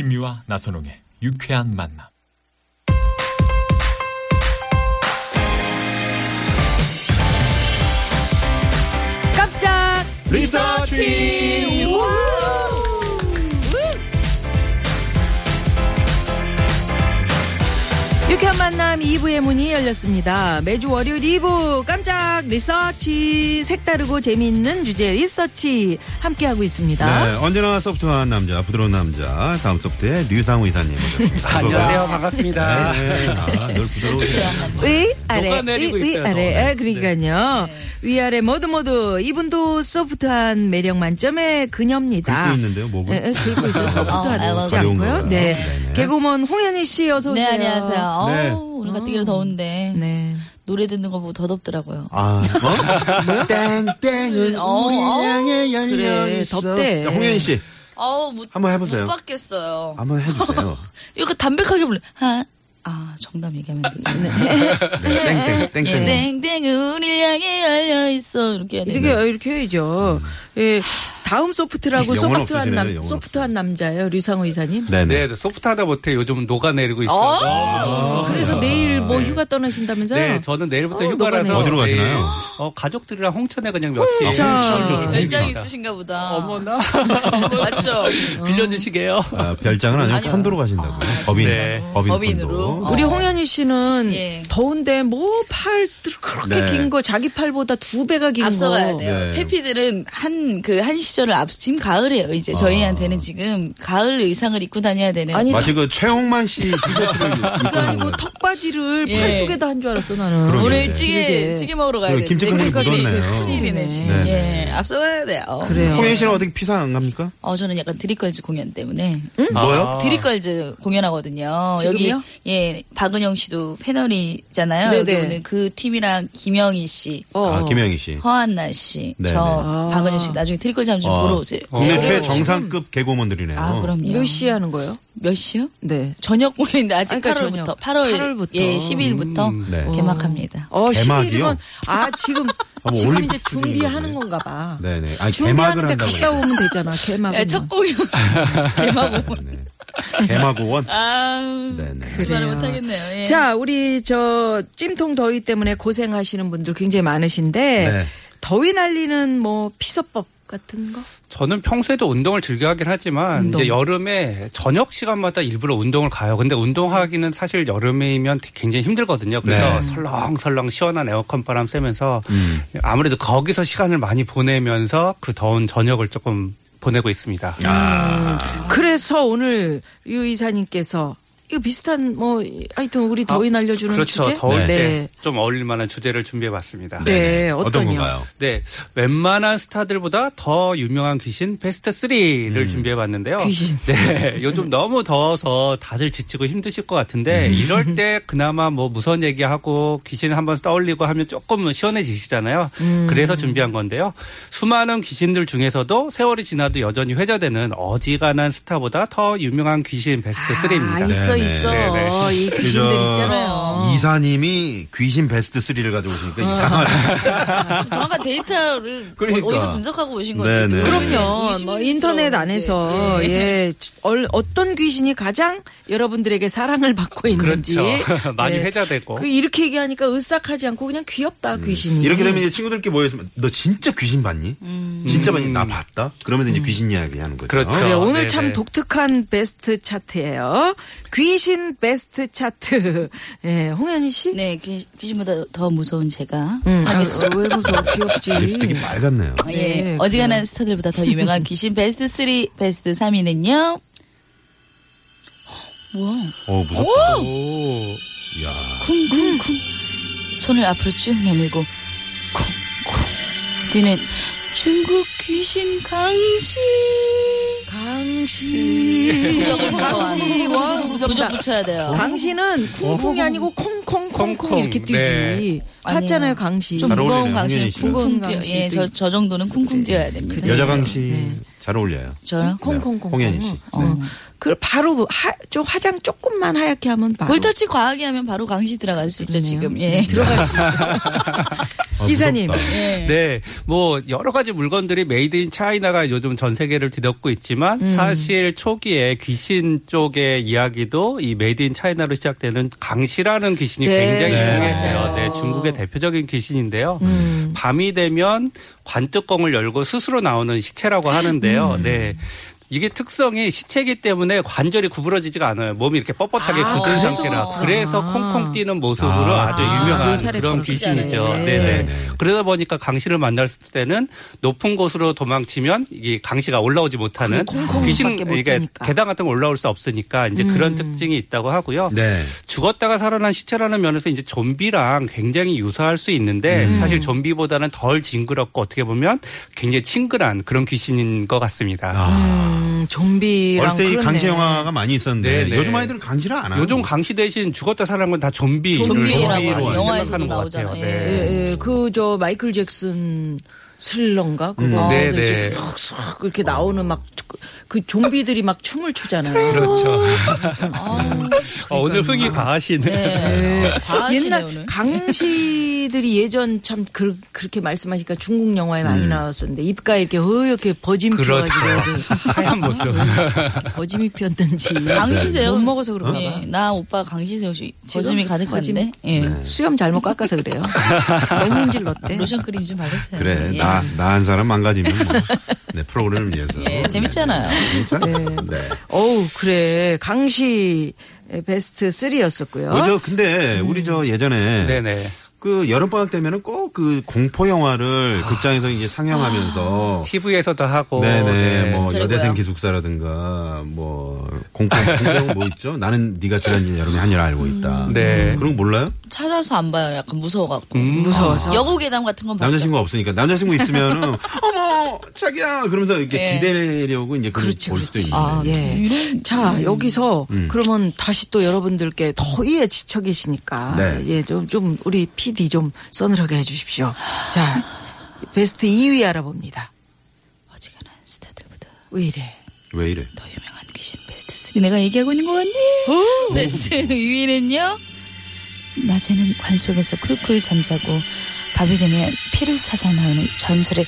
김미화 나선홍의 유쾌한 만남. 깜짝 리서치 유쾌한 만남 2부의 문이 열렸습니다. 매주 월요일 2부 깜짝 리서치 색 다르고 재미있는 주제 리서치 함께하고 있습니다. 네, 언제나 소프트한 남자, 부드러운 남자, 다음 소프트의 류상우 이사님. 안녕하세요. 반갑습니다. 네, 아, 늘 부드러우세요. 위 아래 위, 녹아내리고 위 있어요, 아래 네. 아, 그러니까요. 위아래 모두 모두 이분도 소프트한 매력 만점의 그녀입니다. 긁고 있는데요, 목을. 예, 예, 긁고 있어요. 소프트하지 어, 않고요. 네. 거요. 네네. 개그우먼 홍현희 씨 어서 오세요. 네, 안녕하세요. 네. 오늘 가뜩이나 더운데. 네. 노래 듣는 거 보고 더 덥더라고요. 아, 뭐? 땡땡은 어, 우리 어. 향해 열려 그래, 있어. 덥대. 자, 홍현 씨, 어우, 못, 한번 해보세요. 못 받겠어요. 한번 해주세요. 이거 담백하게 불러. 하, 아, 정답 얘기하면 되지. 네. 네, 땡땡, 예, 땡땡. 땡땡, 우리 향해 열려 있어. 이렇게 해야 되는 이렇게 이렇게 해야죠. 예. 다음 소프트라고 소프트한 남 소프트한 남자예요. 류상호 이사님. 네네. 네, 소프트하다 못해 요즘 녹아내리고 있어요. 그래서 내일 뭐 네. 휴가 떠나신다면서요? 네, 저는 내일부터 어, 휴가라서. 어디로 가시나요? 내일, 어, 가족들이랑 홍천에 그냥 며칠. 아, 자. 홍천 좋죠, 별장. 있으신가 보다. 어머나. 맞죠? 빌려주시게요. 아, 별장은 아니고 아니요. 콘도로 가신다고요. 법인, 네. 법인 법인으로. 콘도. 어. 우리 홍현희 씨는 예. 더운데 뭐 팔 그렇게 네. 긴거 자기 팔보다 두 배가 긴 앞서가야 거. 돼요. 네. 페피들은 한 그한 시절 을 앞서 지금 가을이에요. 이제 저희한테는 지금 가을 의상을 입고 다녀야 되는. 아니 마치 그 최홍만 씨 티셔츠를 입고 나온 아니고 거 턱바지를 예. 팔뚝에다 한 줄 알았어 나는. 그러게. 오늘 찌개 그러게. 찌개 먹으러 가야 그 되는데 김치국물이 그러니까 묻었네요. 큰일이네 지금. 네, 네. 예, 앞서가야 돼요. 그래요. 홍현 씨는 어떻게 피사 안 갑니까? 어 저는 약간 드립걸즈 공연 때문에 뭐요? 드립걸즈 공연하거든요. 지금요? 여기 예 박은영 씨도 패널이잖아요. 네네. 여기 오늘 그 팀이랑 김영희 씨, 어. 아, 김영희 씨. 허한나 씨, 네네. 저 아. 박은영 씨 나중에 드립걸즈 한번 좀 어, 보러 오세요. 국내 예. 최정상급 개그우먼들이네요. 아 그럼요. 몇 시에 하는 거예요? 몇 시요? 네. 저녁 공연인데 아직 아, 그러니까 8월부터 저녁. 8월 8월부터. 예 12일부터 음, 네. 개막합니다. 어, 개막이요? 11일이면 아 지금 아, 뭐 지금 이제 준비하는. 건가 봐. 네 네. 아니, 개막을 준비하는데 한다고. 갔다 오면 되잖아. 개막은. 예, 첫 공연 개막 공연. 네. 개막오원. 아 네네. 무슨 말을 못하겠네요. 예. 자, 우리 저 찜통 더위 때문에 고생하시는 분들 굉장히 많으신데 네. 더위 날리는 뭐 피서법 같은 거? 저는 평소에도 운동을 즐겨 하긴 하지만 운동. 이제 여름에 저녁 시간마다 일부러 운동을 가요. 근데 운동하기는 사실 여름이면 굉장히 힘들거든요. 그래서 네. 설렁설렁 시원한 에어컨 바람 쐬면서 음. 아무래도 거기서 시간을 많이 보내면서 그 더운 저녁을 조금 보내고 있습니다. 아. 그래서 오늘 유 이사님께서 이거 비슷한 뭐 하여튼 우리 더위 날려주는 그렇죠. 주제? 더울 네. 때좀 어울릴 만한 주제를 준비해 봤습니다. 네. 어떤? 건가요? 네, 웬만한 스타들보다 더 유명한 귀신 베스트 3를 음. 준비해 봤는데요. 귀신. 네, 요즘 너무 더워서 다들 지치고 힘드실 것 같은데 음. 이럴 때 그나마 뭐 무서운 얘기하고 귀신 한번 떠올리고 하면 조금 시원해지시잖아요. 음. 그래서 준비한 건데요. 수많은 귀신들 중에서도 세월이 지나도 여전히 회자되는 어지간한 스타보다 더 유명한 귀신 베스트 3입니다. 아, 있어 네네. 있어. 네네. 이 귀신들 그저 있잖아요. 이사님이 귀신 베스트 3를 가져오시니까 어. 이상하네. 정확한 데이터를 그러니까. 어디서 분석하고 오신 건데 네네. 그럼요. 의심이 뭐. 인터넷 안에서 네. 예 얼- 어떤 귀신이 가장 여러분들에게 사랑을 받고 있는지 그렇죠. 많이 예. 회자되고. 그 이렇게 얘기하니까 으싹하지 않고 그냥 귀엽다 귀신이. 이렇게 되면 이제 친구들끼리 모여있으면 너 진짜 귀신 봤니? 진짜 봤니? 나 봤다? 그러면서 이제 귀신 이야기 하는 거죠. 그렇죠. 그래, 오늘 네네. 참 독특한 베스트 차트예요. 귀신 베스트 차트. 예, 홍현희 씨. 네, 귀, 귀신보다 더 무서운 제가 음, 아, 하겠습니다. 왜 무서워 귀엽지. 립스틱이 빨갛네요. 예, 네, 어지간한 스타들보다 더 유명한 귀신 베스트 3, 베스트 3위는요. 와, 어, 무섭다. 오. 이야. 쿵쿵쿵. 손을 앞으로 쭉 내밀고 쿵쿵. 뒤는 중국 귀신 강시. 강시. 부적을 무서워하는. 강시. 부적 붙여야 돼요. 강시는 쿵쿵이 아니고 콩콩콩콩 콩콩. 이렇게 뛰지. 네. 아니에요. 강시. 좀잘 무거운 씨가. 쿵쿵 뛰어. 예, 저, 저 정도는 쿵쿵 뛰어야 됩니다. 여자 강씨 잘 어울려요. 저요? 콩콩콩. 홍현희 씨. 어. 그걸 바로 하, 좀 화장 조금만 하얗게 하면 바로. 볼터치 과하게 하면 바로 강시 들어갈 수 있죠. 지금. 예. 들어갈 수 있어요. 아, 이사님. 무섭다. 네, 뭐 여러 가지 물건들이 made in China가 요즘 전 세계를 뒤덮고 있지만 음. 사실 초기에 귀신 쪽의 이야기도 이 made in China로 시작되는 강시라는 귀신이 네. 굉장히 네. 유명했어요. 네, 중국의 대표적인 귀신인데요. 음. 밤이 되면 관뚜껑을 열고 스스로 나오는 시체라고 하는데요. 음. 네. 이게 특성이 시체이기 때문에 관절이 구부러지지가 않아요. 몸이 이렇게 뻣뻣하게 아, 굳은 그래서 상태라. 그렇구나. 그래서 콩콩 뛰는 모습으로 아. 아, 주 아, 유명한 그런 귀신이죠. 네네. 네. 네. 그러다 보니까 강시를 만났을 때는 높은 곳으로 도망치면 이게 강씨가 올라오지 못하는 귀신 못 이게. 계단 같은 거 올라올 수 없으니까 이제 그런 특징이 있다고 하고요. 네. 죽었다가 살아난 시체라는 면에서 이제 좀비랑 굉장히 유사할 수 있는데 음. 사실 좀비보다는 덜 징그럽고 어떻게 보면 굉장히 친근한 그런 귀신인 것 같습니다. 아. 음, 좀비랑 어릴 때이 그렇네. 강시 영화가 많이 있었는데 네, 네. 요즘 아이들은 강시를 안 하요. 요즘 강씨 대신 죽었다 살아난 건 다 좀비를 좀비라고 하죠. 생각하는 것 나오잖아요. 같아요. 예. 네. 예, 예. 그저 마이클 잭슨 스릴러인가 그거 음, 네, 이제 네. 이렇게 나오는 막 그 좀비들이 막 춤을 추잖아요. 그렇죠. 아, 어, 오늘 흥이 과하시네. 네. 과하시네, 옛날 오늘. 강시들이 예전 참 그, 렇게 말씀하시니까 중국 영화에 많이 음. 나왔었는데 입가에 이렇게 허옇게 버짐 그렇죠. 펴가지고 하얀 모습. 버짐이 피었는지 강시세요? 못 먹어서 그런가 봐. 예, 나 오빠 강시세요. 거짐이 가득한데. 예. 네. 수염 잘못 깎아서 그래요. 너무 문질렀대. 로션 크림 좀 바르세요. 그래 예. 나나 한 사람 망가지면 뭐. 네 프로그램을 위해서. 예, 재밌잖아요. 재밌잖아요. 네. 어우 그래 강시 베스트 3였었고요. 어, 저 근데 우리 저 예전에 네네. 그 여름방학 되면은 꼭그 공포 영화를 극장에서 이제 상영하면서 TV에서도 하고. 네네 네. 뭐 여대생. 기숙사라든가 뭐 공포 공포 뭐 있죠? 나는 네가 지난 여름에 한 일 알고 있다. 네. 그런 거 몰라요? 찾아서 안 봐요. 약간 무서워갖고. 음. 무서워서. 여고 괴담 같은 건 봤죠. 남자친구가 없으니까 남자친구 있으면은 어머 자기야 그러면서 이렇게 네. 기대려고 이제 그걸 그렇지, 볼 수도 그렇지. 있는데 아, 예. 이런- 자, 여기서 음. 그러면 다시 또 여러분들께 더위에 지쳐 계시니까 네. 예, 좀, 좀 우리 PD 좀 서늘하게 해 주 십시오. 자, 베스트 2위 알아봅니다. 어지간한 스타들보다 왜 이래? 왜 이래? 더 유명한 귀신 베스트 3 내가 얘기하고 있는 거 같니? 어? 베스트 2위는요. 낮에는 관 속에서 쿨쿨 잠자고 밤이 되면 피를 찾아 나오는 전설의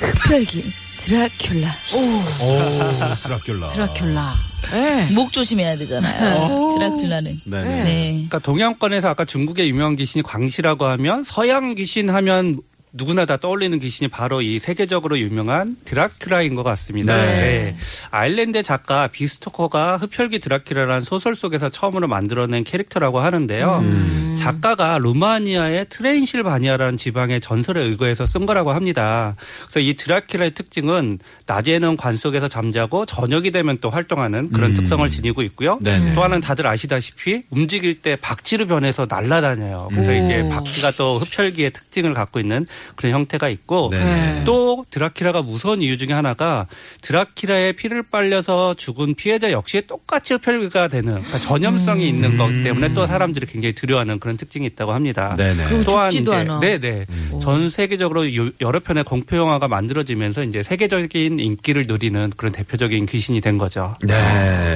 흡혈귀 드라큘라. 오 드라큘라. 드라큘라. 예. 목 조심해야 되잖아요. 드라큘라는. 네네. 네. 그러니까 동양권에서 아까 중국의 유명한 귀신이 강시라고 하면 서양 귀신 하면 누구나 다 떠올리는 귀신이 바로 이 세계적으로 유명한 드라큘라인 것 같습니다. 네. 네. 아일랜드 작가 브램 스토커가 흡혈귀 드라큘라라는 소설 속에서 처음으로 만들어낸 캐릭터라고 하는데요. 음. 작가가 루마니아의 트란실바니아라는 지방의 전설에 의거해서 쓴 거라고 합니다. 그래서 이 드라큘라의 특징은 낮에는 관 속에서 잠자고 저녁이 되면 또 활동하는 그런 음. 특성을 지니고 있고요. 네네. 또 하나는 다들 아시다시피 움직일 때 박쥐로 변해서 날아다녀요. 그래서 오. 이게 박쥐가 또 흡혈귀의 특징을 갖고 있는 그런 형태가 있고 네. 또 드라큘라가 무서운 이유 중에 하나가 드라큘라의 피를 빨려서 죽은 피해자 역시 똑같이 흡혈귀가 되는 그러니까 전염성이 있는 것 때문에 또 사람들이 굉장히 두려워하는 그런 특징이 있다고 합니다. 네네. 그리고 또한 죽지도 이제 않아. 네네 전 세계적으로 요- 여러 편의 공포 영화가 만들어지면서 이제 세계적인 인기를 누리는 그런 대표적인 귀신이 된 거죠. 네.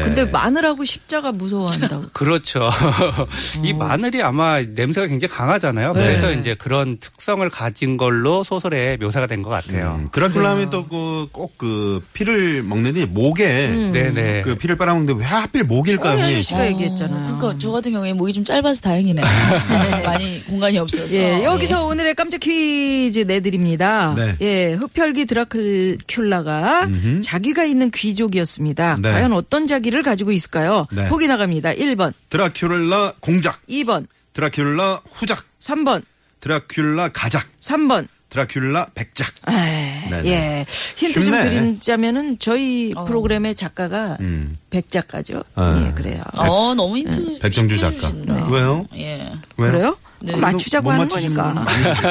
근데 마늘하고 십자가 무서워한다고. 그렇죠. 이 마늘이 아마 냄새가 굉장히 강하잖아요. 네. 그래서 이제 그런 특성을 가진 걸로 소설에 묘사가 된 것 같아요. 음, 드라큘라 하면 또꼭 그 피를 먹는데 목에 네네. 그 피를 빨아먹는데 왜 하필 목일까요? 현희 형님? 씨가 얘기했잖아요. 그러니까 저 같은 경우에 목이 좀 짧아서 다행이네요. 많이 공간이 없어서. 예, 여기서 오늘의 깜짝 퀴즈 내드립니다. 네. 예, 흡혈귀 드라큘라가 음흠. 자기가 있는 귀족이었습니다. 네. 과연 어떤 자기를 가지고 있을까요? 네. 보기 나갑니다. 1번, 드라큘라 공작, 2번, 드라큘라 후작, 3번, 드라큘라 가작, 3번. 드라큘라 백작. 네네. 예. 힌트 좀 쉽네. 드리자면은 저희 프로그램의 작가가 음. 백 작가죠. 아. 예, 그래요. 어, 너무 힌트. 백정주 쉽게 작가. 주신다. 왜요? 예. 왜요? 그래요? 네. 맞추자고 못 하는 거니까.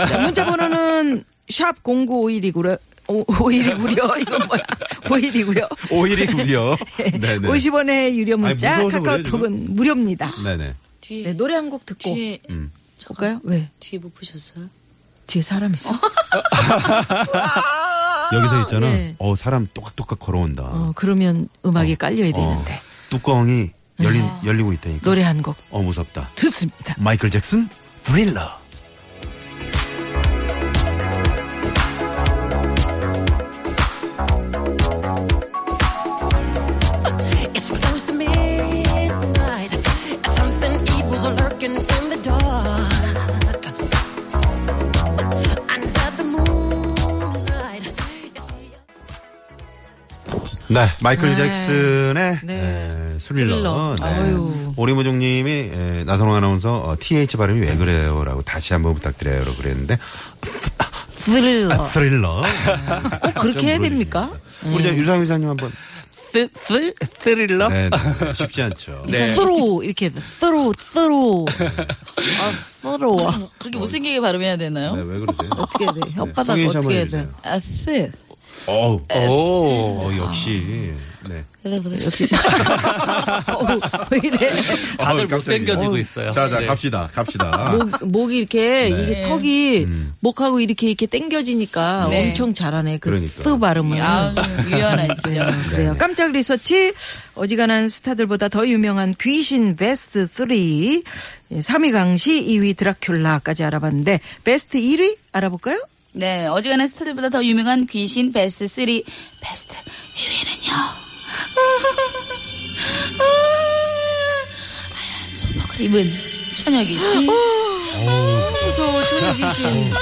자, 문자 번호는 샵 0951이고요. 오, 오일이구려. 이건 뭐야? 오일이고요. 오일이군요. 네네. 50원의 유료 문자, 아니, 카카오톡은 무료입니다. 네네. 뒤에 네, 노래 한 곡 듣고 뒤에 음. 볼까요? 왜? 뒤에 못 보셨어요? 뒤에 사람 있어? 여기서 있잖아. 네. 어, 사람 똑같똑같 걸어온다. 어, 그러면 음악이 깔려야 어, 되는데. 뚜껑이 열리, 열리고 있다니까. 노래 한 곡 어, 무섭다. 듣습니다. 마이클 잭슨, 브릴러. 네, 마이클 네. 잭슨의 네. 에, 스릴러. 스릴러. 네. 아유. 오리무중님이 에, 나선홍 아나운서 어, TH 발음이 왜 그래요 라고 다시 한번 부탁드려요 라고 그랬는데 스릴러. 아, 스릴러. 꼭 그렇게 해야 됩니까? 우리 저 류상우 이사님 한번. 스, 스, 스릴러? 네, 네, 쉽지 않죠. 네. 스로 이렇게 스로 스로 아 스로 그렇게 못생기게 발음해야 되나요? 네, 왜 그러세요? 어떻게 해야 돼? 혓바닥 송혜 씨 어떻게 해야. 돼? 아, 쓰. 어우, 오. 어, 역시. 네. 역시 어우, 왜 이래? 다들 깜짝이야. 못생겨지고. 있어요. 자, 자, 네. 갑시다. 갑시다. 목, 목이 이렇게 네. 이게 턱이 음. 목하고 이렇게 이렇게 당겨지니까 네. 엄청 잘하네. 그 그러니까. 스 발음을. 아, 유연하시죠. 그래요. 깜짝 리서치 어지간한 스타들보다 더 유명한 귀신 베스트 3 3위 강시 2위 드라큘라까지 알아봤는데 베스트 1위 알아볼까요? 네, 어지간한 스타들보다 더 유명한 귀신 베스트 3 베스트 2위는요. 하얀 소복을 입은 처녀 귀신. 무서워 저녁 귀신.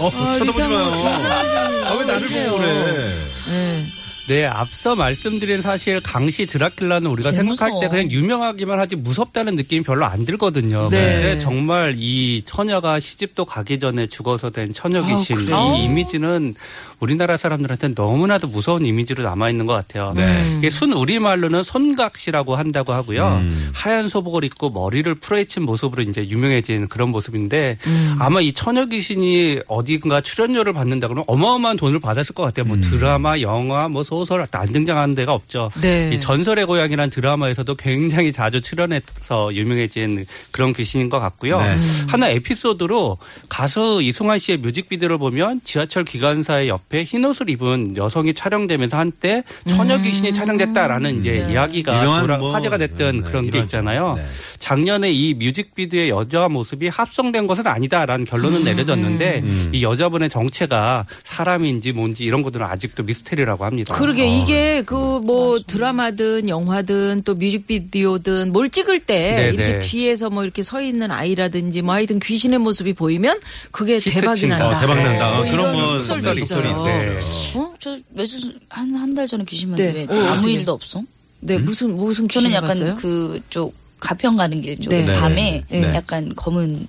어, 쳐다보지 리상호, 마요. 아, 왜 나를 보고 그래? 네. 네, 앞서 말씀드린 사실 강시 드라큘라는 우리가 생각할 무서워. 때 그냥 유명하기만 하지 무섭다는 느낌이 별로 안 들거든요. 네. 근데 정말 이 처녀가 시집도 가기 전에 죽어서 된 처녀 귀신 아? 이 이미지는 우리나라 사람들한테 너무나도 무서운 이미지로 남아 있는 것 같아요. 네. 이게 순 우리말로는 손각시라고 한다고 하고요. 음. 하얀 소복을 입고 머리를 풀어헤친 모습으로 이제 유명해진 그런 모습인데 음. 아마 이 처녀 귀신이 어딘가 출연료를 받는다 그러면 어마어마한 돈을 받았을 것 같아요. 뭐 드라마, 영화, 뭐 소설 안 등장하는 데가 없죠. 네. 이 전설의 고향이라는 드라마에서도 굉장히 자주 출연해서 유명해진 그런 귀신인 것 같고요. 네. 하나 에피소드로 가수 이승환 씨의 뮤직비디오를 보면 지하철 기관사의 옆에 흰 옷을 입은 여성이 촬영되면서 한때 처녀 귀신이 촬영됐다라는 이제 이야기가 유명한 돌아- 뭐, 화제가 됐던 네, 그런 게 이런- 있잖아요. 네. 작년에 이 뮤직비디오의 여자 모습이 합성된 것은 아니다라는 결론은 내려졌는데 음. 이 여자분의 정체가 사람인지 뭔지 이런 것들은 아직도 미스테리라고 합니다. 그러게 이게 그 뭐 드라마든 영화든 또 뮤직비디오든 뭘 찍을 때 네, 이렇게 네. 뒤에서 뭐 이렇게 서 있는 아이라든지 뭐 하여튼 귀신의 모습이 보이면 그게 대박이. 난다. 어, 대박 난다. 뭐 그런 뭐 속설도 속설이 있어요. 네. 있어요. 어? 저 며칠 한한 달 전에 귀신 봤는데 네. 왜 어, 아무 어떻게? 일도 없어? 네 무슨 무슨 귀신 저는 약간 봤어요? 그쪽 가평 가는 길 쪽에서 네. 밤에 네. 네. 약간 검은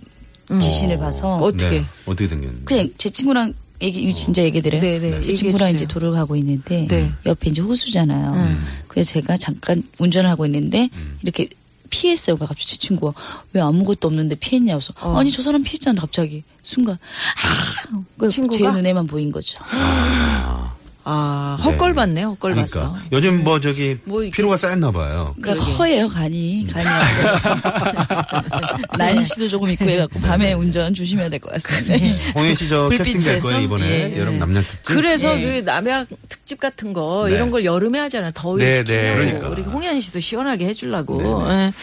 귀신을 봐서 어떻게? 네. 어떻게 생겼는데? 그냥 제 친구랑 얘기 진짜 얘기 드려요. 네, 네. 제 친구랑 이제. 도로를 가고 있는데 네. 옆에 이제 호수잖아요. 음. 그래서 제가 잠깐 운전을 하고 있는데 음. 이렇게 피했어요. 그러니까 갑자기 제 친구가 왜 아무것도 없는데 피했냐 그래서 어. 아니 저 사람 피했잖아 갑자기 순간 아, 그 친구가? 제 눈에만 보인 거죠. 아 헛걸 봤네 헛걸 봤어. 그러니까 요즘 뭐 저기 뭐 피로가 쌓였나 봐요. 그러니까 허예요 간이 간이 안 좋아서. 난시도 조금 있고 해갖고 밤에 운전 조심해야 될 것 같습니다. 홍현 씨 저 캐스팅 될 불빛에서? 거예요 이번에 예. 여름 남양 특집. 그래서 네. 그 남양 특집 같은 거 네. 이런 걸 여름에 하잖아. 더위 네, 식히려고. 네. 그러니까. 우리 홍현 씨도 시원하게 해주려고. 네, 예.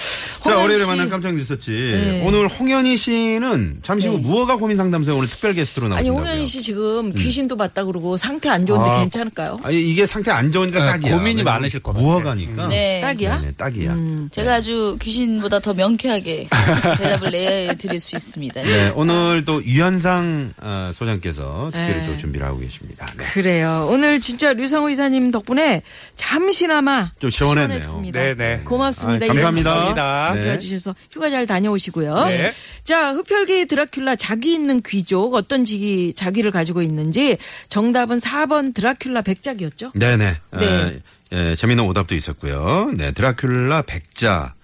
자, 홍현 월요일에 씨- 만난 깜짝 뉴스였지. 네. 오늘 홍현희 씨는 잠시 후 네. 무허가 고민 상담소에 오늘 특별 게스트로 아니 나오신다고요. 홍현 씨 지금 귀신도 봤다 그러고 상태 안 좋은데 아. 괜찮을까요? 아니 이게 상태 안 좋으니까 네, 딱이야. 고민이 많으실 것 같아요. 무허가니까. 네. 딱이야? 네네, 딱이야. 제가 아주 귀신보다 더 명쾌하게 대답을 내드릴 수 있습니다. 네, 오늘 또 유현상 어, 소장께서 특별히 네. 또 준비를 하고 계십니다. 네. 그래요. 오늘 진짜 류성호 이사님 덕분에 잠시나마 좀 시원했네요. 시원했습니다. 네, 네. 고맙습니다. 아, 감사합니다. 감사합니다. 네. 도와주셔서 휴가 잘 다녀오시고요. 네. 자, 흡혈귀 드라큘라 자기 있는 귀족 어떤 지, 자기를 가지고 있는지 정답은 4번 드라큘라 백작이었죠? 네네. 네. 어, 예, 재미있는 오답도 있었고요. 네, 드라큘라 백자.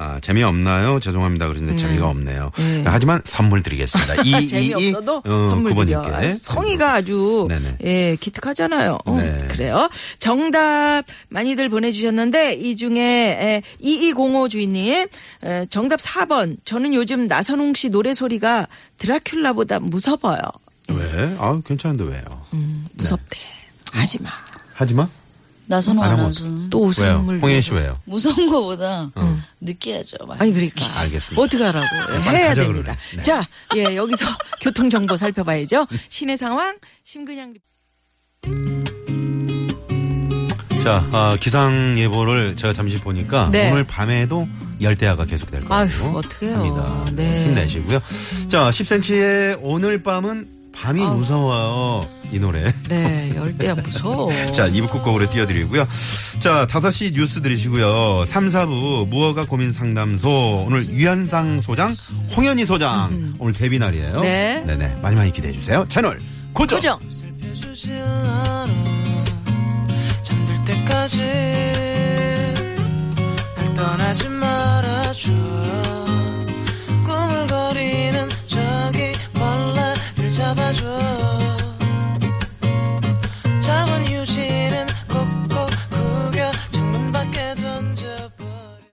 아, 재미없나요? 죄송합니다. 그런데 재미가 없네요. 네. 하지만 선물 드리겠습니다. 이, 이, 이, 재미없어도 어, 선물 드려. 아, 성의가 아주 네네. 예 기특하잖아요. 어, 네. 그래요. 정답 많이들 보내주셨는데 이 중에 에, 2205 주인님 에, 정답 4번. 저는 요즘 나선홍 씨 노래 소리가 드라큘라보다 무서워요. 왜? 아, 괜찮은데 왜요? 무섭대. 하지 마. 하지 마. 나선호 안 하면 아나운서는 또 왜요? 웃음을. 홍현 씨. 왜요? 무서운 거보다 느끼하죠. 많이. 아니 그렇게 아, 알겠습니다. 어떻게 하라고 빨리 해야 가자, 됩니다. 네. 자, 예 여기서 교통 정보 살펴봐야죠. 시내 상황 심근양 자, 아, 기상 예보를 제가 잠시 보니까 네. 오늘 밤에도 열대야가 계속될 거예요. 아휴, 어떡해요. 합니다. 네. 힘내시고요. 자, 10cm의 오늘 밤은 밤이 아. 무서워요. 이 노래. 네, 열대야 무서워. 자, 2부 끝곡으로 띄워드리고요. 자, 5시 뉴스 들으시고요. 3, 4부 무허가 고민 상담소 오늘 유한상 소장, 홍현희 소장 음. 오늘 데뷔 날이에요. 네. 네네. 많이 많이 기대해 주세요. 채널 고정. 고정. 떠나지 말아줘